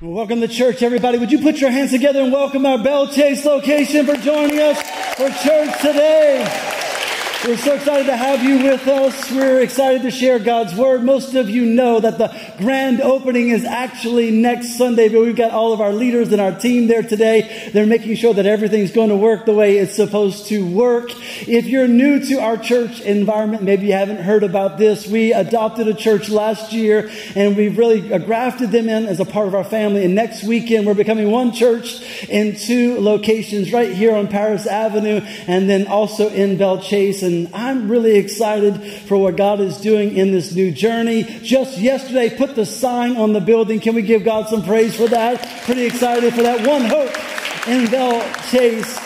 Welcome to church, everybody. Would you put your hands together and welcome our Belle Chasse location for joining us for church today? We're so excited to have you with us. We're excited to share God's Word. Most of you know that the grand opening is actually next Sunday, but we've got all of our leaders and our team there today. They're making sure that everything's going to work the way it's supposed to work. If you're new to our church environment, maybe you haven't heard about this, we adopted a church last year and we've really grafted them in as a part of our family. And next weekend, we're becoming one church in two locations right here on Paris Avenue and then also in Belle Chasse. And and I'm really excited for what God is doing in this new journey. Just yesterday, put the sign on the building. Can we give God some praise for that? Pretty excited for that. One hope in Belle Chasse.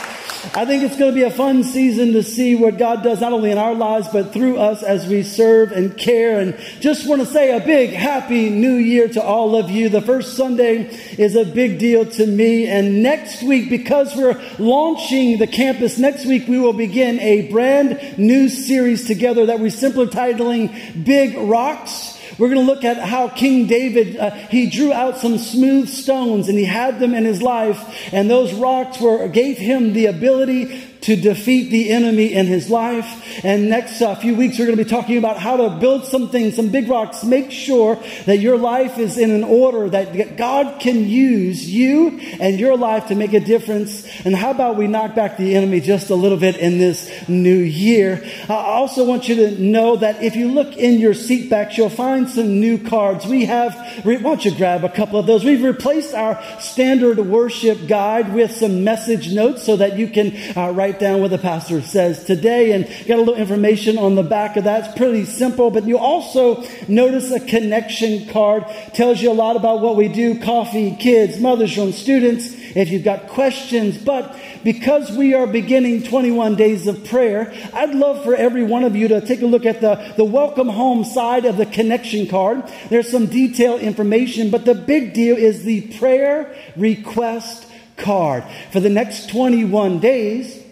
I think it's going to be a fun season to see what God does not only in our lives, but through us as we serve and care. And just want to say a big happy new year to all of you. The first Sunday is a big deal to me. And next week, because we're launching the campus, next week we will begin a brand new series together that we're simply titling Big Rocks. We're going to look at how King David, uh, he drew out some smooth stones and he had them in his life. And those rocks were, gave him the ability to defeat the enemy in his life. And next uh, few weeks, we're going to be talking about how to build some things, some big rocks. Make sure that your life is in an order that God can use you and your life to make a difference. And how about we knock back the enemy just a little bit in this new year? I also want you to know that if you look in your seat backs, you'll find some new cards. We have, why don't you grab a couple of those? We've replaced our standard worship guide with some message notes so that you can uh, write write down what the pastor says today and got a little information on the back of that. It's pretty simple, but you also notice a connection card. Tells you a lot about what we do. Coffee, kids, mother's room, students. If you've got questions, but because we are beginning 21 days of prayer, I'd love for every one of you to take a look at the, the welcome home side of the connection card. There's some detailed information, but the big deal is the prayer request card. For the next 21 days,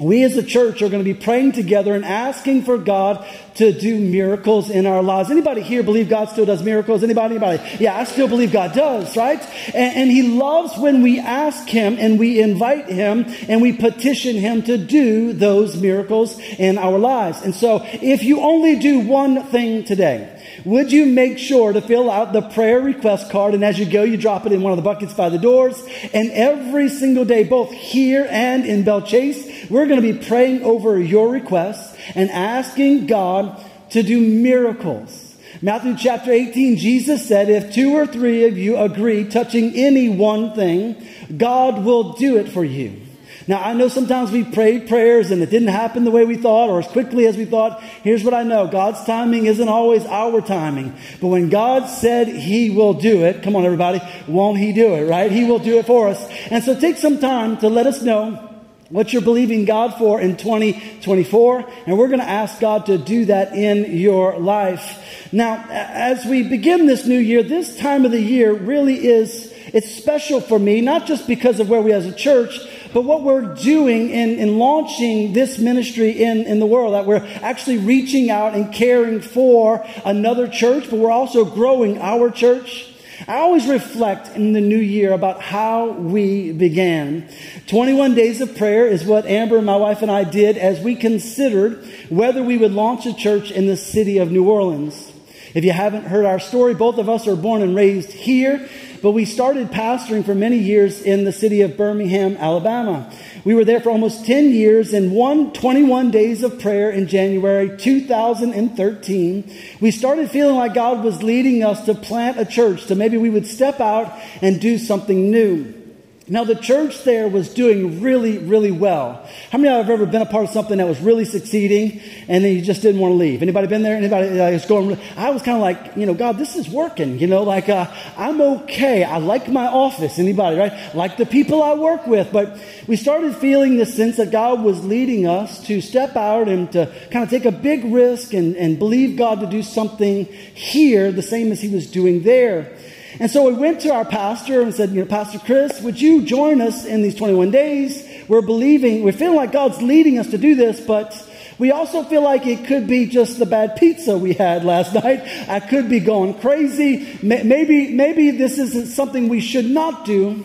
we as a church are going to be praying together and asking for God to do miracles in our lives. Anybody here believe God still does miracles? Anybody? Anybody? Yeah, I still believe God does, right? And, and He loves when we ask Him and we invite Him and we petition Him to do those miracles in our lives. And so if you only do one thing today, would you make sure to fill out the prayer request card? And as you go, you drop it in one of the buckets by the doors. And every single day, both here and in Belle Chasse, we're going to be praying over your requests and asking God to do miracles. Matthew chapter 18, Jesus said, If two or three of you agree touching any one thing, God will do it for you. Now, I know sometimes we prayed prayers and it didn't happen the way we thought or as quickly as we thought. Here's what I know God's timing isn't always our timing. But when God said He will do it, come on, everybody, won't He do it, right? He will do it for us. And so take some time to let us know what you're believing God for in 2024. And we're going to ask God to do that in your life. Now, as we begin this new year, this time of the year really is, it's special for me, not just because of where we as a church, but what we're doing in, in launching this ministry in, in the world, that we're actually reaching out and caring for another church, but we're also growing our church. I always reflect in the new year about how we began. 21 days of prayer is what Amber, my wife, and I did as we considered whether we would launch a church in the city of New Orleans. If you haven't heard our story, both of us are born and raised here. But we started pastoring for many years in the city of Birmingham, Alabama. We were there for almost 10 years and one 21 days of prayer in January 2013. We started feeling like God was leading us to plant a church, so maybe we would step out and do something new. Now the church there was doing really, really well. How many of you have ever been a part of something that was really succeeding and then you just didn't want to leave? Anybody been there? Anybody uh, is going? I was kind of like, you know, God, this is working. You know, like uh, I'm okay. I like my office. Anybody, right? Like the people I work with. But we started feeling this sense that God was leading us to step out and to kind of take a big risk and, and believe God to do something here, the same as He was doing there. And so we went to our pastor and said, you know, Pastor Chris, would you join us in these 21 days? We're believing, we're feeling like God's leading us to do this, but We also feel like it could be just the bad pizza we had last night. I could be going crazy. Maybe, maybe this isn't something we should not do.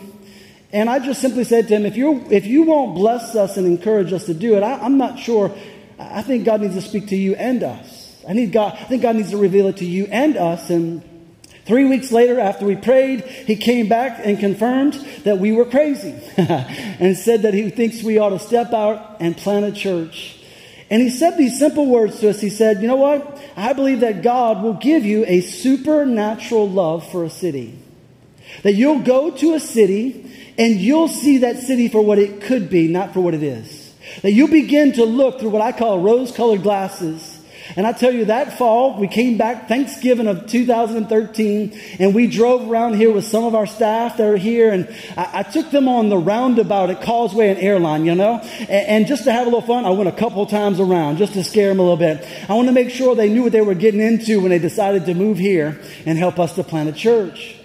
And I just simply said to him, if, you if you won't bless us and encourage us to do it, I, I'm not sure. I think God needs to speak to you and us. I need God, I think God needs to reveal it to you and us. And Three weeks later, after we prayed, he came back and confirmed that we were crazy and said that he thinks we ought to step out and plant a church. And he said these simple words to us. He said, You know what? I believe that God will give you a supernatural love for a city. That you'll go to a city and you'll see that city for what it could be, not for what it is. That you'll begin to look through what I call rose colored glasses and I tell you, that fall, we came back Thanksgiving of 2013, and we drove around here with some of our staff that are here, and I, I took them on the roundabout at Causeway and Airline, you know? And, and, just to have a little fun, I went a couple times around just to scare them a little bit. I want to make sure they knew what they were getting into when they decided to move here and help us to plant a church.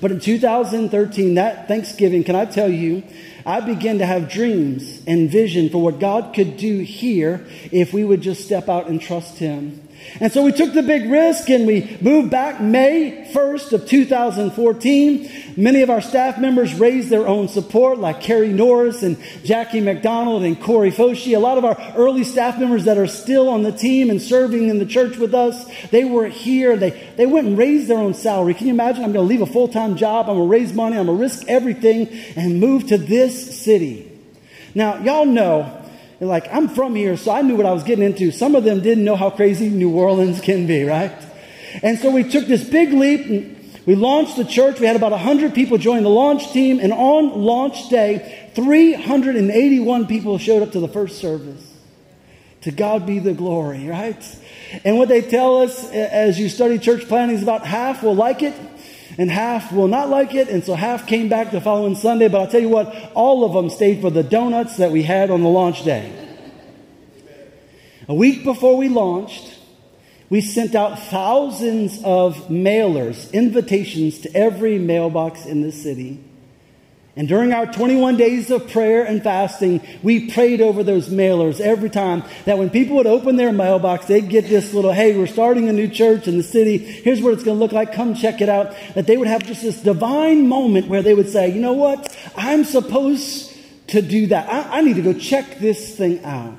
But in 2013, that Thanksgiving, can I tell you, I began to have dreams and vision for what God could do here if we would just step out and trust Him. And so we took the big risk and we moved back May 1st of 2014. Many of our staff members raised their own support, like Carrie Norris and Jackie McDonald and Corey Foshi. A lot of our early staff members that are still on the team and serving in the church with us, they were here. They, they went and raised their own salary. Can you imagine? I'm going to leave a full-time job. I'm going to raise money. I'm going to risk everything and move to this city. Now, y'all know like, I'm from here, so I knew what I was getting into. Some of them didn't know how crazy New Orleans can be, right? And so we took this big leap and we launched the church. We had about 100 people join the launch team. And on launch day, 381 people showed up to the first service. To God be the glory, right? And what they tell us as you study church planting is about half will like it and half will not like it. And so half came back the following Sunday. But I'll tell you what, all of them stayed for the donuts that we had on the launch day. A week before we launched, we sent out thousands of mailers, invitations to every mailbox in the city. And during our 21 days of prayer and fasting, we prayed over those mailers every time that when people would open their mailbox, they'd get this little, hey, we're starting a new church in the city. Here's what it's going to look like. Come check it out. That they would have just this divine moment where they would say, you know what? I'm supposed to do that. I, I need to go check this thing out.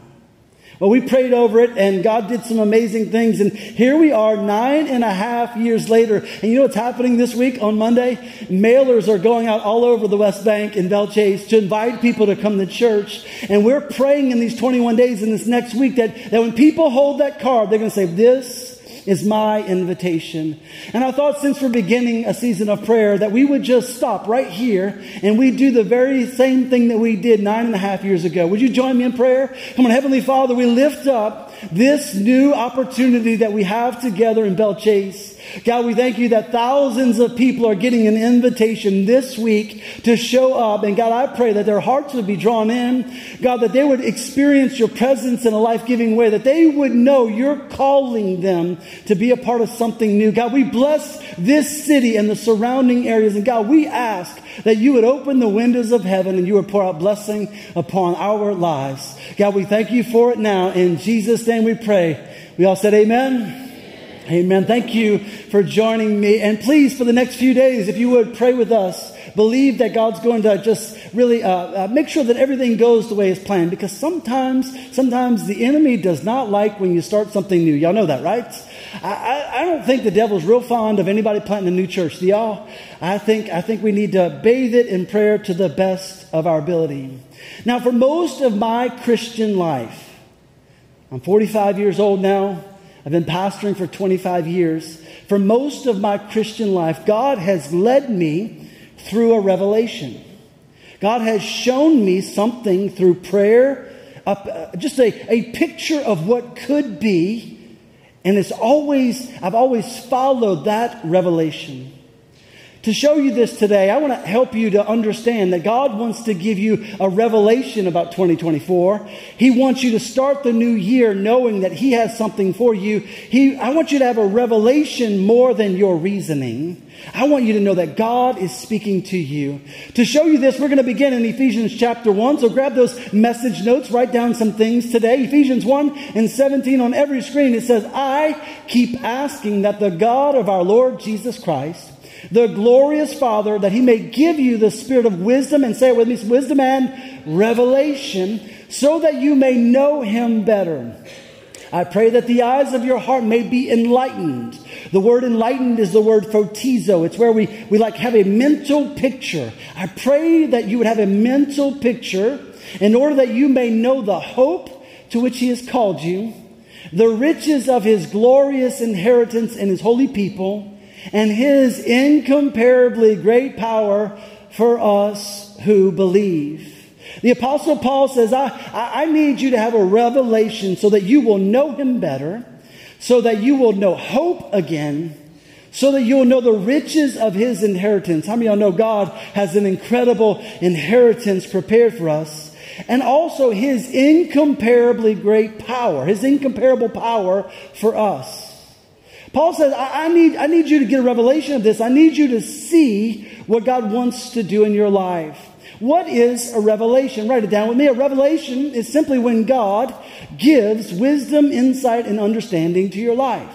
Well, we prayed over it and God did some amazing things. And here we are nine and a half years later. And you know what's happening this week on Monday? Mailers are going out all over the West Bank and Belle Chasse to invite people to come to church. And we're praying in these 21 days in this next week that, that when people hold that card, they're going to say, this is my invitation. And I thought since we're beginning a season of prayer that we would just stop right here and we do the very same thing that we did nine and a half years ago. Would you join me in prayer? Come on, Heavenly Father, we lift up this new opportunity that we have together in Belle Chasse. God, we thank you that thousands of people are getting an invitation this week to show up. And God, I pray that their hearts would be drawn in. God, that they would experience your presence in a life giving way, that they would know you're calling them to be a part of something new. God, we bless this city and the surrounding areas. And God, we ask that you would open the windows of heaven and you would pour out blessing upon our lives. God, we thank you for it now. In Jesus' name we pray. We all said amen. Amen. Thank you for joining me. And please, for the next few days, if you would pray with us, believe that God's going to just really uh, uh, make sure that everything goes the way it's planned. Because sometimes, sometimes the enemy does not like when you start something new. Y'all know that, right? I, I, I don't think the devil's real fond of anybody planting a new church. Do y'all? I think, I think we need to bathe it in prayer to the best of our ability. Now, for most of my Christian life, I'm 45 years old now. I've been pastoring for 25 years. For most of my Christian life, God has led me through a revelation. God has shown me something through prayer, uh, just a, a picture of what could be. And it's always, I've always followed that revelation. To show you this today, I want to help you to understand that God wants to give you a revelation about 2024. He wants you to start the new year knowing that He has something for you. He, I want you to have a revelation more than your reasoning. I want you to know that God is speaking to you. To show you this, we're going to begin in Ephesians chapter 1. So grab those message notes, write down some things today. Ephesians 1 and 17 on every screen. It says, I keep asking that the God of our Lord Jesus Christ, the glorious Father, that he may give you the spirit of wisdom, and say it with me, wisdom and revelation, so that you may know him better. I pray that the eyes of your heart may be enlightened. The word enlightened is the word photizo. It's where we, we like have a mental picture. I pray that you would have a mental picture in order that you may know the hope to which he has called you, the riches of his glorious inheritance in his holy people, and his incomparably great power for us who believe. The apostle Paul says, I, I need you to have a revelation so that you will know him better, so that you will know hope again, so that you will know the riches of his inheritance. How many of y'all know God has an incredible inheritance prepared for us? And also his incomparably great power, his incomparable power for us. Paul says, I, I, need, I need you to get a revelation of this. I need you to see what God wants to do in your life. What is a revelation? Write it down with me. A revelation is simply when God gives wisdom, insight, and understanding to your life.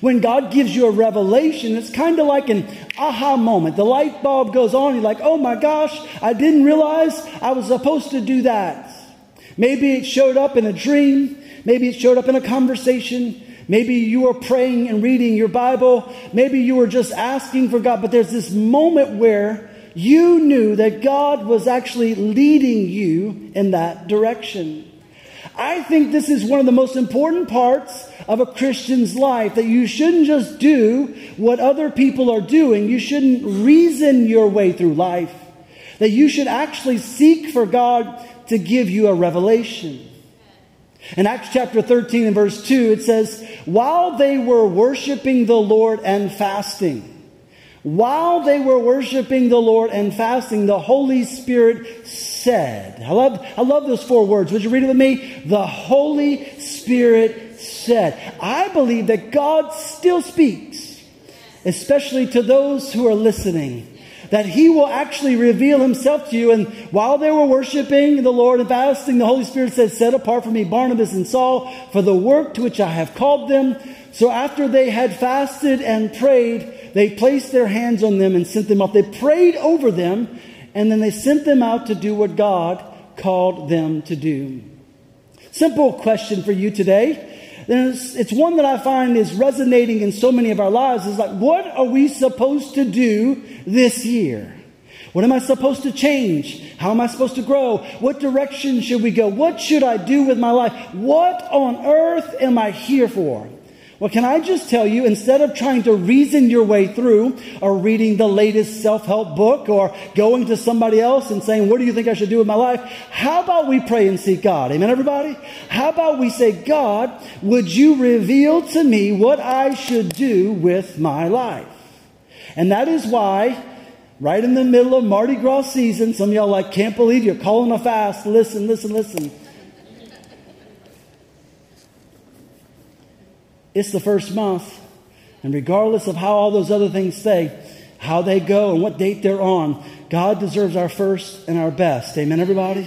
When God gives you a revelation, it's kind of like an aha moment. The light bulb goes on, you're like, oh my gosh, I didn't realize I was supposed to do that. Maybe it showed up in a dream, maybe it showed up in a conversation, Maybe you were praying and reading your Bible. Maybe you were just asking for God. But there's this moment where you knew that God was actually leading you in that direction. I think this is one of the most important parts of a Christian's life that you shouldn't just do what other people are doing. You shouldn't reason your way through life. That you should actually seek for God to give you a revelation. In Acts chapter 13 and verse 2, it says, While they were worshiping the Lord and fasting, while they were worshiping the Lord and fasting, the Holy Spirit said, I love, I love those four words. Would you read it with me? The Holy Spirit said. I believe that God still speaks, especially to those who are listening that he will actually reveal himself to you. And while they were worshiping the Lord and fasting, the Holy Spirit said, Set apart for me Barnabas and Saul for the work to which I have called them. So after they had fasted and prayed, they placed their hands on them and sent them off. They prayed over them, and then they sent them out to do what God called them to do. Simple question for you today. It's one that I find is resonating in so many of our lives. Is like, what are we supposed to do this year? What am I supposed to change? How am I supposed to grow? What direction should we go? What should I do with my life? What on earth am I here for? Well, can I just tell you, instead of trying to reason your way through or reading the latest self help book or going to somebody else and saying, What do you think I should do with my life? How about we pray and seek God? Amen, everybody? How about we say, God, would you reveal to me what I should do with my life? And that is why, right in the middle of Mardi Gras season, some of y'all like, can't believe you're calling a fast. Listen, listen, listen. It's the first month. And regardless of how all those other things say, how they go and what date they're on, God deserves our first and our best. Amen, everybody?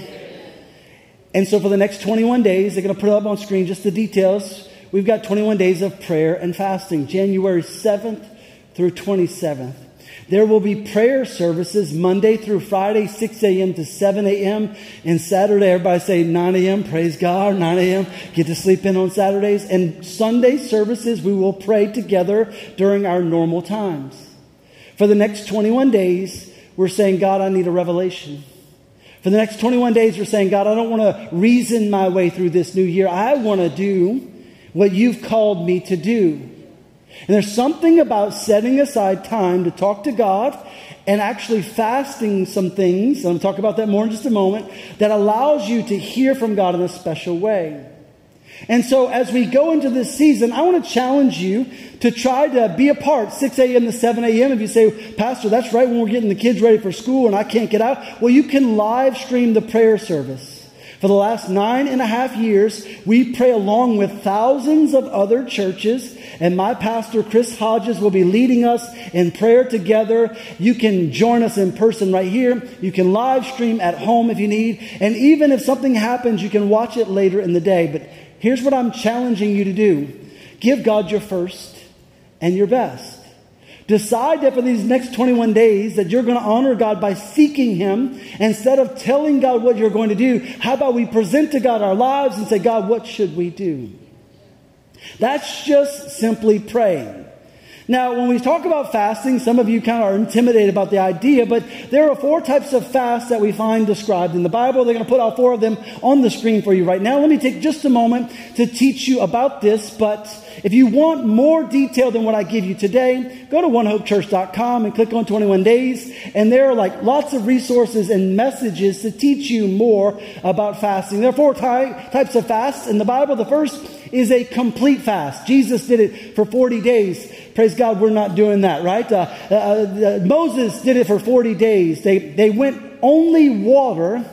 And so for the next 21 days, they're going to put it up on screen just the details. We've got 21 days of prayer and fasting, January 7th through 27th. There will be prayer services Monday through Friday, 6 a.m. to 7 a.m. And Saturday, everybody say 9 a.m. Praise God, 9 a.m. Get to sleep in on Saturdays. And Sunday services, we will pray together during our normal times. For the next 21 days, we're saying, God, I need a revelation. For the next 21 days, we're saying, God, I don't want to reason my way through this new year. I want to do what you've called me to do. And there's something about setting aside time to talk to God and actually fasting some things, and I'll talk about that more in just a moment, that allows you to hear from God in a special way. And so as we go into this season, I want to challenge you to try to be a part 6 a.m. to 7 a.m. If you say, Pastor, that's right when we're getting the kids ready for school and I can't get out. Well, you can live stream the prayer service. For the last nine and a half years, we pray along with thousands of other churches, and my pastor, Chris Hodges, will be leading us in prayer together. You can join us in person right here. You can live stream at home if you need. And even if something happens, you can watch it later in the day. But Here's what I'm challenging you to do give God your first and your best. Decide that for these next 21 days that you're going to honor God by seeking Him instead of telling God what you're going to do. How about we present to God our lives and say, God, what should we do? That's just simply praying. Now, when we talk about fasting, some of you kind of are intimidated about the idea, but there are four types of fast that we find described in the Bible. They're going to put all four of them on the screen for you right now. Let me take just a moment to teach you about this, but if you want more detail than what I give you today, go to onehopechurch.com and click on 21 days, and there are like lots of resources and messages to teach you more about fasting. There are four ty- types of fasts in the Bible. The first is a complete fast. Jesus did it for 40 days. Praise God, we're not doing that, right? Uh, uh, uh, Moses did it for 40 days. They, they went only water,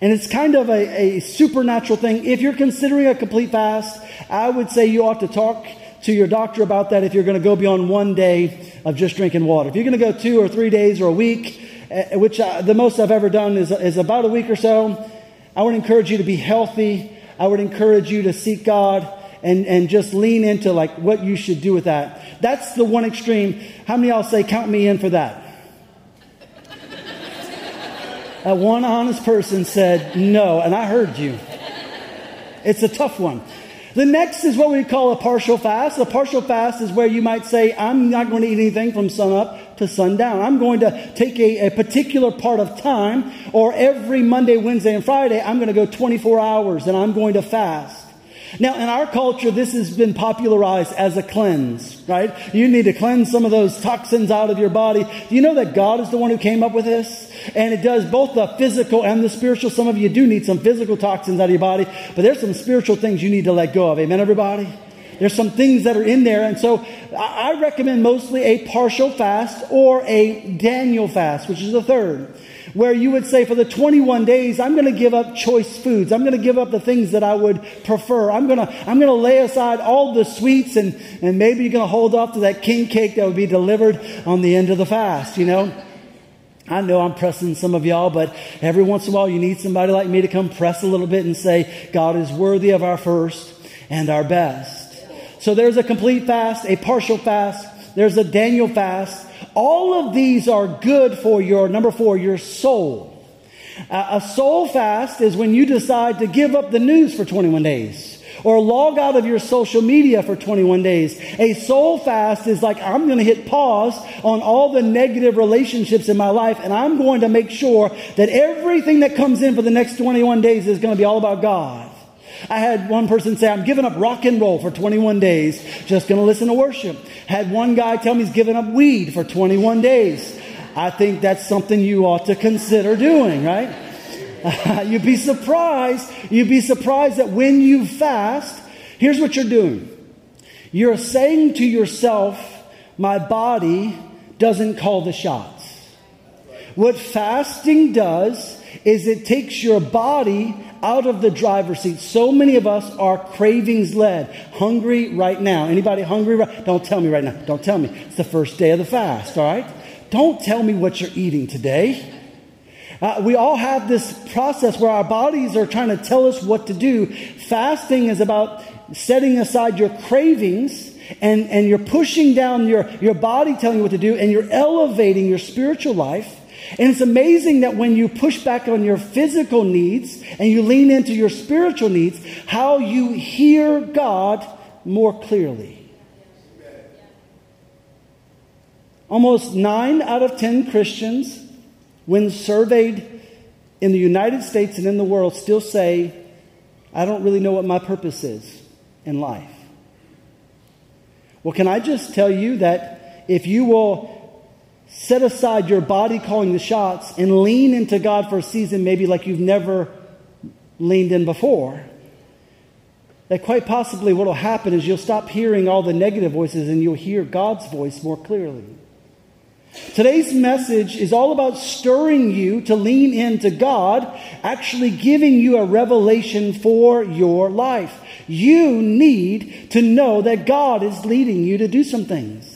and it's kind of a, a supernatural thing. If you're considering a complete fast, I would say you ought to talk to your doctor about that if you're going to go beyond one day of just drinking water. If you're going to go two or three days or a week, uh, which uh, the most I've ever done is, is about a week or so, I would encourage you to be healthy. I would encourage you to seek God and, and just lean into like what you should do with that. That's the one extreme. How many y'all say, count me in for that? That one honest person said no, and I heard you. It's a tough one. The next is what we call a partial fast. A partial fast is where you might say, I'm not going to eat anything from sunup to sundown. I'm going to take a, a particular part of time, or every Monday, Wednesday, and Friday, I'm going to go 24 hours and I'm going to fast. Now, in our culture, this has been popularized as a cleanse, right? You need to cleanse some of those toxins out of your body. Do you know that God is the one who came up with this? And it does both the physical and the spiritual. Some of you do need some physical toxins out of your body, but there's some spiritual things you need to let go of. Amen, everybody? There's some things that are in there. And so I recommend mostly a partial fast or a Daniel fast, which is the third where you would say, for the 21 days, I'm going to give up choice foods. I'm going to give up the things that I would prefer. I'm going to, I'm going to lay aside all the sweets and, and maybe you're going to hold off to that king cake that would be delivered on the end of the fast, you know? I know I'm pressing some of y'all, but every once in a while you need somebody like me to come press a little bit and say, God is worthy of our first and our best. So there's a complete fast, a partial fast, there's a Daniel fast, all of these are good for your, number four, your soul. Uh, a soul fast is when you decide to give up the news for 21 days or log out of your social media for 21 days. A soul fast is like, I'm going to hit pause on all the negative relationships in my life and I'm going to make sure that everything that comes in for the next 21 days is going to be all about God. I had one person say, I'm giving up rock and roll for 21 days, just going to listen to worship. Had one guy tell me he's giving up weed for 21 days. I think that's something you ought to consider doing, right? you'd be surprised. You'd be surprised that when you fast, here's what you're doing. You're saying to yourself, my body doesn't call the shots. What fasting does is it takes your body out of the driver's seat. So many of us are cravings led, hungry right now. Anybody hungry? Right? Don't tell me right now. Don't tell me. It's the first day of the fast, all right? Don't tell me what you're eating today. Uh, we all have this process where our bodies are trying to tell us what to do. Fasting is about setting aside your cravings and, and you're pushing down your, your body telling you what to do and you're elevating your spiritual life and it's amazing that when you push back on your physical needs and you lean into your spiritual needs, how you hear God more clearly. Almost nine out of ten Christians, when surveyed in the United States and in the world, still say, I don't really know what my purpose is in life. Well, can I just tell you that if you will set aside your body calling the shots and lean into God for a season maybe like you've never leaned in before. that quite possibly what will happen is you'll stop hearing all the negative voices and you'll hear God's voice more clearly. Today's message is all about stirring you to lean into God, actually giving you a revelation for your life. You need to know that God is leading you to do some things.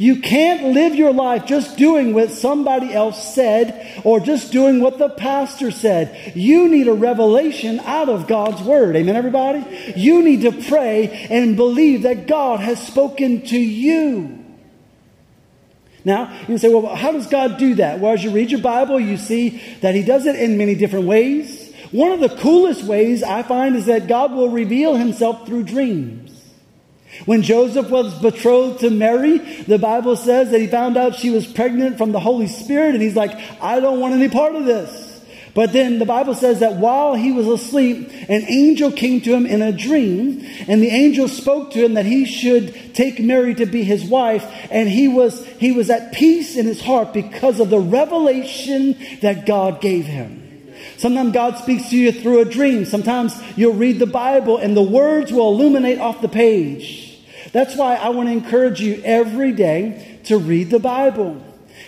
You can't live your life just doing what somebody else said or just doing what the pastor said. You need a revelation out of God's word. Amen, everybody? You need to pray and believe that God has spoken to you. Now, you say, well, how does God do that? Well, as you read your Bible, you see that He does it in many different ways. One of the coolest ways I find is that God will reveal Himself through dreams. When Joseph was betrothed to Mary, the Bible says that he found out she was pregnant from the Holy Spirit, and he's like, I don't want any part of this. But then the Bible says that while he was asleep, an angel came to him in a dream, and the angel spoke to him that he should take Mary to be his wife, and he was, he was at peace in his heart because of the revelation that God gave him. Sometimes God speaks to you through a dream. Sometimes you'll read the Bible and the words will illuminate off the page. That's why I want to encourage you every day to read the Bible.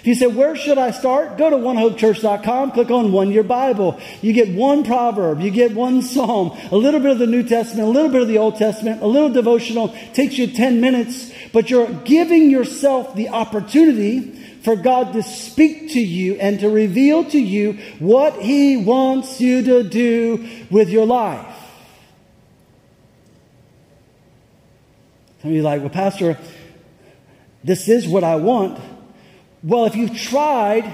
You say, where should I start? Go to onehopechurch.com, click on One Year Bible. You get one proverb, you get one psalm, a little bit of the New Testament, a little bit of the Old Testament, a little devotional. takes you 10 minutes, but you're giving yourself the opportunity for God to speak to you and to reveal to you what He wants you to do with your life. Some of you like, well, Pastor, this is what I want. Well, if you've tried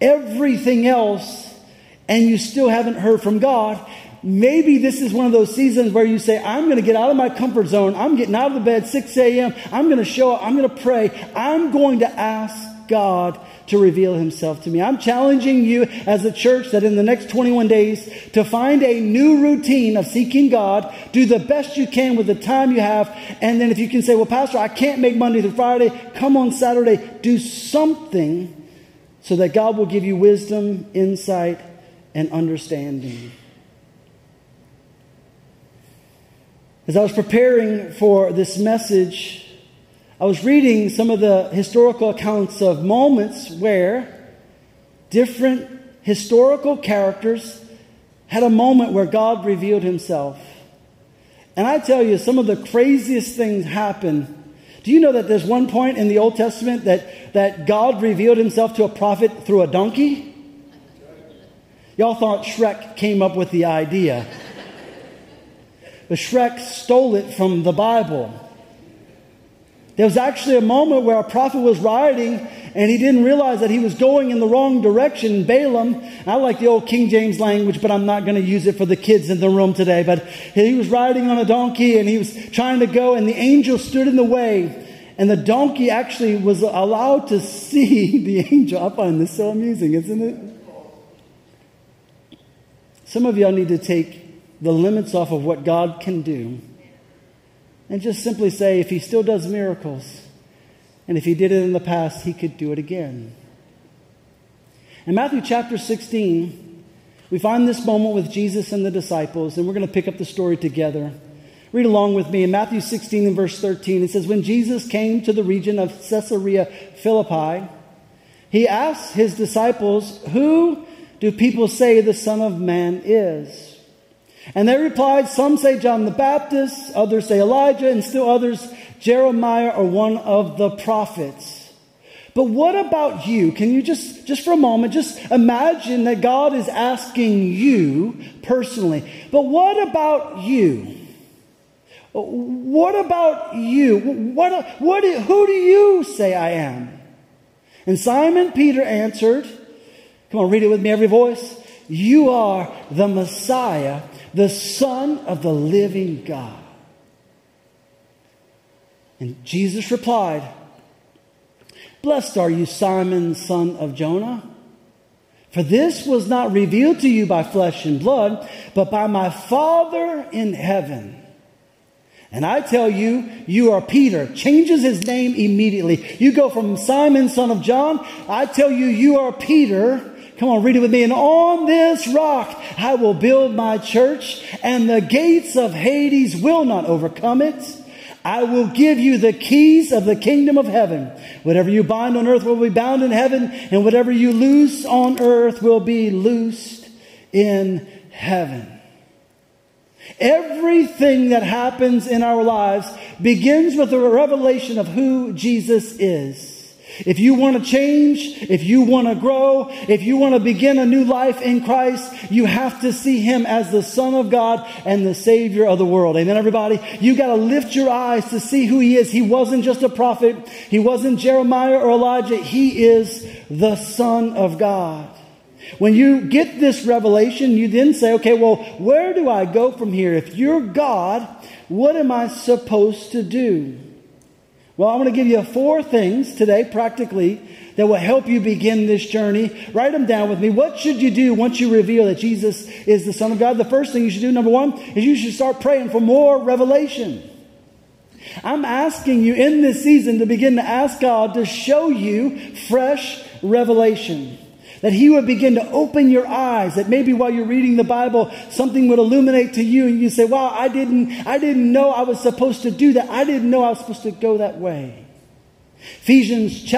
everything else and you still haven't heard from God, maybe this is one of those seasons where you say, I'm going to get out of my comfort zone. I'm getting out of the bed 6 a.m. I'm going to show up. I'm going to pray. I'm going to ask God to reveal himself to me. I'm challenging you as a church that in the next 21 days to find a new routine of seeking God, do the best you can with the time you have, and then if you can say, well, Pastor, I can't make Monday through Friday, come on Saturday, do something so that God will give you wisdom, insight, and understanding. As I was preparing for this message, I was reading some of the historical accounts of moments where different historical characters had a moment where God revealed himself. And I tell you, some of the craziest things happen. Do you know that there's one point in the Old Testament that, that God revealed himself to a prophet through a donkey? Y'all thought Shrek came up with the idea. But Shrek stole it from the Bible. There was actually a moment where a prophet was riding and he didn't realize that he was going in the wrong direction. Balaam, I like the old King James language, but I'm not going to use it for the kids in the room today. But he was riding on a donkey and he was trying to go and the angel stood in the way. And the donkey actually was allowed to see the angel. I find this so amusing, isn't it? Some of y'all need to take the limits off of what God can do and just simply say, if he still does miracles, and if he did it in the past, he could do it again. In Matthew chapter 16, we find this moment with Jesus and the disciples, and we're going to pick up the story together. Read along with me in Matthew 16 and verse 13. It says, When Jesus came to the region of Caesarea Philippi, he asked his disciples, Who do people say the Son of Man is? And they replied, Some say John the Baptist, others say Elijah, and still others Jeremiah or one of the prophets. But what about you? Can you just, just for a moment, just imagine that God is asking you personally, but what about you? What about you? What, what, who do you say I am? And Simon Peter answered, come on, read it with me, every voice. You are the Messiah, the Son of the living God. And Jesus replied, Blessed are you, Simon, son of Jonah. For this was not revealed to you by flesh and blood, but by my Father in heaven. And I tell you, you are Peter. Changes his name immediately. You go from Simon, son of John. I tell you, you are Peter Come on, read it with me. And on this rock I will build my church, and the gates of Hades will not overcome it. I will give you the keys of the kingdom of heaven. Whatever you bind on earth will be bound in heaven, and whatever you loose on earth will be loosed in heaven. Everything that happens in our lives begins with a revelation of who Jesus is. If you want to change, if you want to grow, if you want to begin a new life in Christ, you have to see Him as the Son of God and the Savior of the world. Amen, everybody? You got to lift your eyes to see who He is. He wasn't just a prophet. He wasn't Jeremiah or Elijah. He is the Son of God. When you get this revelation, you then say, okay, well, where do I go from here? If you're God, what am I supposed to do? Well, I want to give you four things today, practically, that will help you begin this journey. Write them down with me. What should you do once you reveal that Jesus is the Son of God? The first thing you should do, number one, is you should start praying for more revelation. I'm asking you in this season to begin to ask God to show you fresh revelation that He would begin to open your eyes, that maybe while you're reading the Bible, something would illuminate to you and you say, wow, I didn't, I didn't know I was supposed to do that. I didn't know I was supposed to go that way. Ephesians chapter